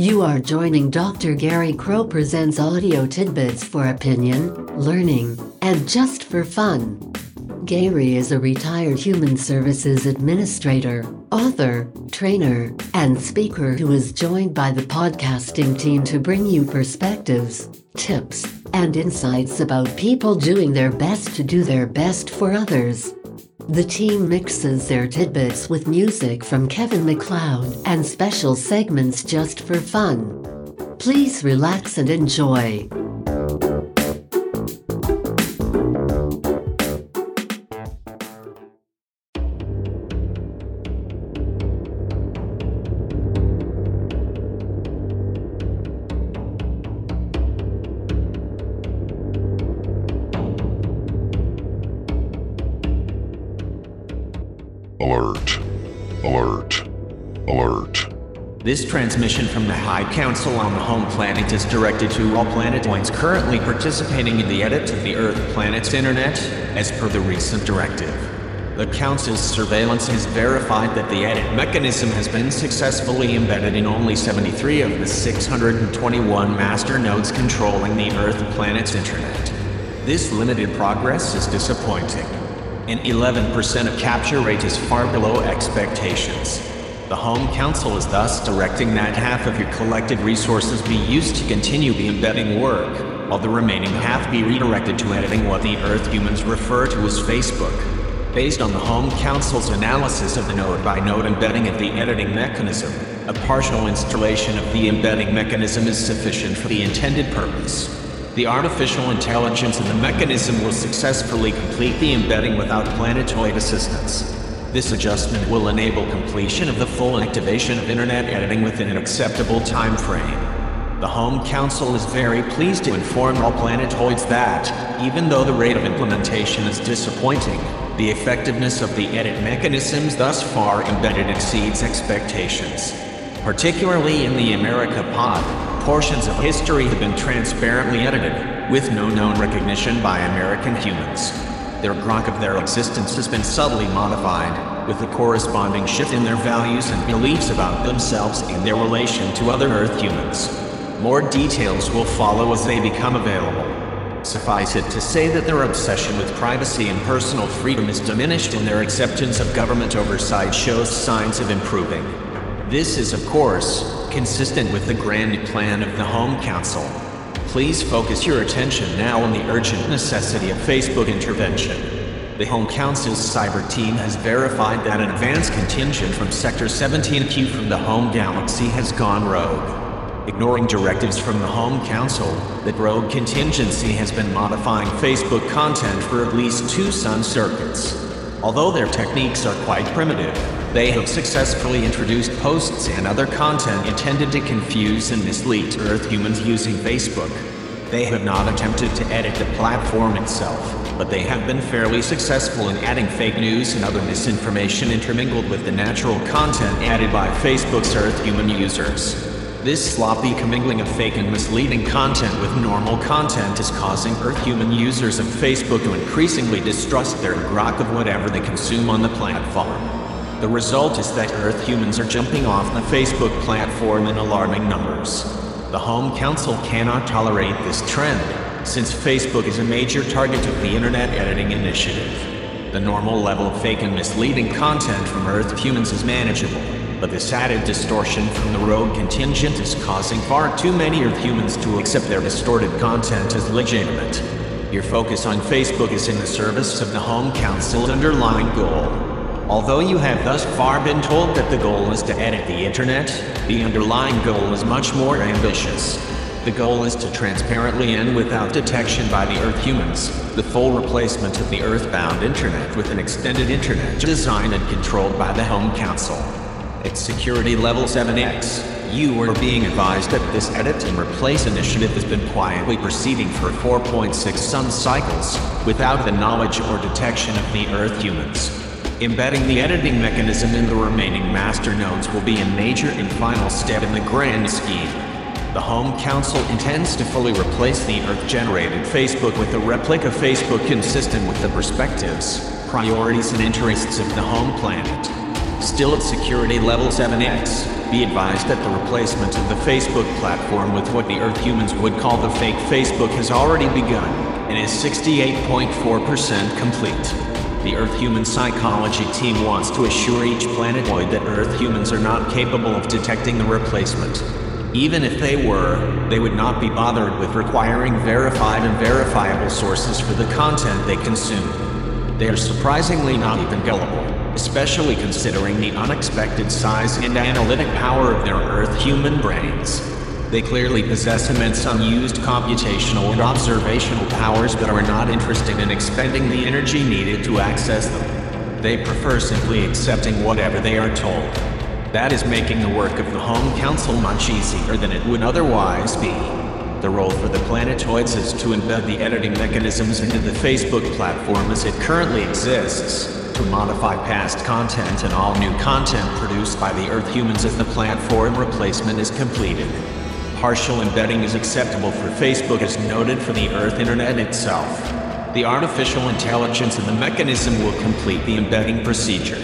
You are joining Dr. Gary Crow Presents audio tidbits for opinion, learning, and just for fun. Gary is a retired human services administrator, author, trainer, and speaker who is joined by the podcasting team to bring you perspectives, tips, and insights about people doing their best to do their best for others. The team mixes their tidbits with music from Kevin MacLeod and special segments just for fun. Please relax and enjoy. Alert. Alert. Alert. This transmission from the High Council on the home planet is directed to all planetoids currently participating in the edit of the Earth planet's internet, as per the recent directive. The Council's surveillance has verified that the edit mechanism has been successfully embedded in only 73 of the 621 master nodes controlling the Earth planet's internet. This limited progress is disappointing. An 11% of capture rate is far below expectations. The Home Council is thus directing that half of your collected resources be used to continue the embedding work, while the remaining half be redirected to editing what the Earth humans refer to as Facebook. Based on the Home Council's analysis of the node by node embedding of the editing mechanism, a partial installation of the embedding mechanism is sufficient for the intended purpose. The artificial intelligence and the mechanism will successfully complete the embedding without planetoid assistance. This adjustment will enable completion of the full activation of internet editing within an acceptable time frame. The Home Council is very pleased to inform all planetoids that, even though the rate of implementation is disappointing, the effectiveness of the edit mechanisms thus far embedded exceeds expectations. Particularly in the America pod, portions of history have been transparently edited, with no known recognition by American humans. Their grok of their existence has been subtly modified, with a corresponding shift in their values and beliefs about themselves and their relation to other Earth humans. More details will follow as they become available. Suffice it to say that their obsession with privacy and personal freedom is diminished and their acceptance of government oversight shows signs of improving. This is, of course, consistent with the grand plan of the Home Council. Please focus your attention now on the urgent necessity of Facebook intervention. The Home Council's cyber team has verified that an advance contingent from Sector 17Q from the Home Galaxy has gone rogue. Ignoring directives from the Home Council, the rogue contingency has been modifying Facebook content for at least two sun circuits. Although their techniques are quite primitive, they have successfully introduced posts and other content intended to confuse and mislead Earth humans using Facebook. They have not attempted to edit the platform itself, but they have been fairly successful in adding fake news and other misinformation intermingled with the natural content added by Facebook's Earth human users. This sloppy commingling of fake and misleading content with normal content is causing Earth human users of Facebook to increasingly distrust their grok of whatever they consume on the platform. The result is that Earth humans are jumping off the Facebook platform in alarming numbers. The Home Council cannot tolerate this trend, since Facebook is a major target of the Internet Editing Initiative. The normal level of fake and misleading content from Earth humans is manageable, but this added distortion from the rogue contingent is causing far too many of humans to accept their distorted content as legitimate. Your focus on Facebook is in the service of the Home Council's underlying goal. Although you have thus far been told that the goal is to edit the internet, the underlying goal is much more ambitious. The goal is to transparently and without detection by the Earth humans, the full replacement of the Earthbound internet with an extended internet designed and controlled by the Home Council. At security level 7X, you are being advised that this edit and replace initiative has been quietly proceeding for 4.6 sun cycles, without the knowledge or detection of the Earth humans. Embedding the editing mechanism in the remaining master nodes will be a major and final step in the grand scheme. The Home Council intends to fully replace the Earth-generated Facebook with a replica Facebook consistent with the perspectives, priorities and interests of the home planet. Still at security level 7X, be advised that the replacement of the Facebook platform with what the Earth humans would call the fake Facebook has already begun and is 68.4% complete. The Earth human psychology team wants to assure each planetoid that Earth humans are not capable of detecting the replacement. Even if they were, they would not be bothered with requiring verified and verifiable sources for the content they consume. They are surprisingly not even gullible, especially considering the unexpected size and analytic power of their Earth human brains. They clearly possess immense unused computational and observational powers but are not interested in expending the energy needed to access them. They prefer simply accepting whatever they are told. That is making the work of the Home Council much easier than it would otherwise be. The role for the planetoids is to embed the editing mechanisms into the Facebook platform as it currently exists, to modify past content and all new content produced by the Earth humans as the platform replacement is completed. Partial embedding is acceptable for Facebook as noted for the Earth Internet itself. The artificial intelligence and the mechanism will complete the embedding procedure.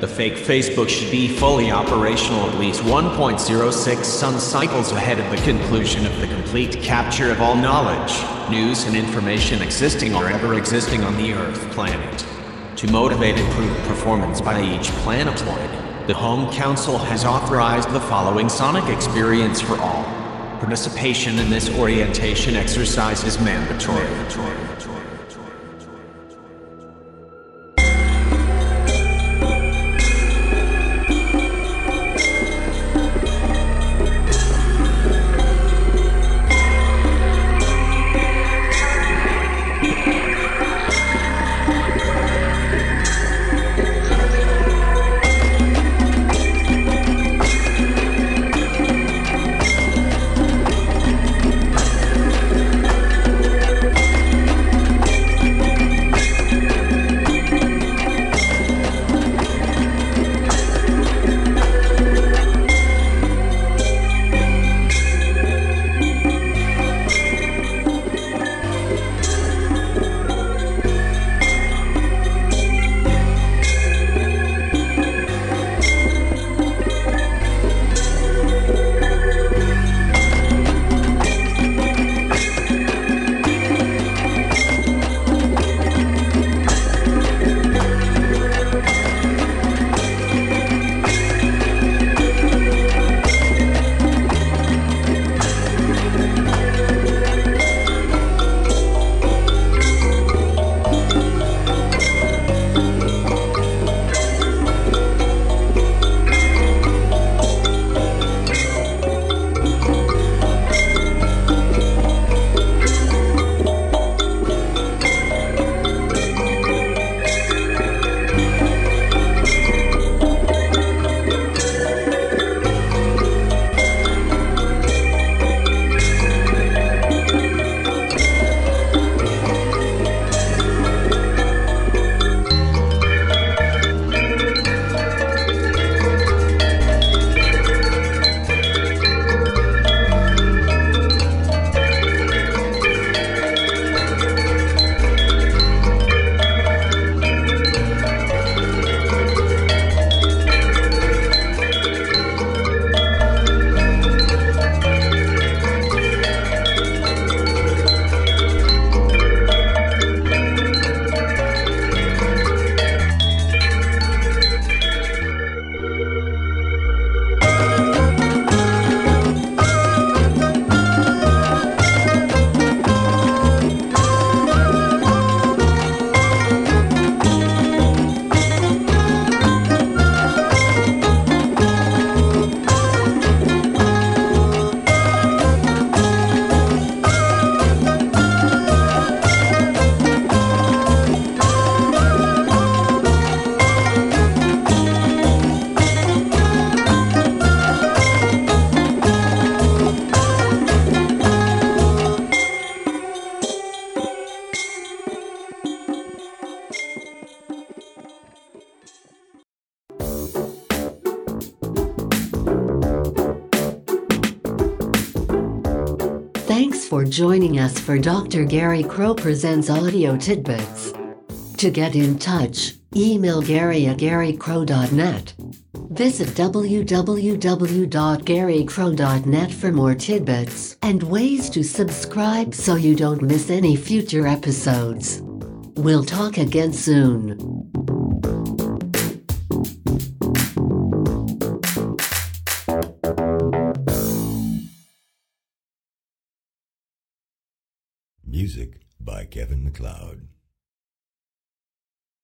The fake Facebook should be fully operational at least 1.06 sun cycles ahead of the conclusion of the complete capture of all knowledge, news, and information existing or ever existing on the Earth planet. To motivate improved performance by each plan planetoid, the Home Council has authorized the following sonic experience for all. Participation in this orientation exercise is mandatory. Thanks for joining us for Dr. Gary Crow Presents Audio Tidbits. To get in touch, email Gary at garycrow.net. Visit www.garycrow.net for more tidbits and ways to subscribe so you don't miss any future episodes. We'll talk again soon. By Kevin MacLeod.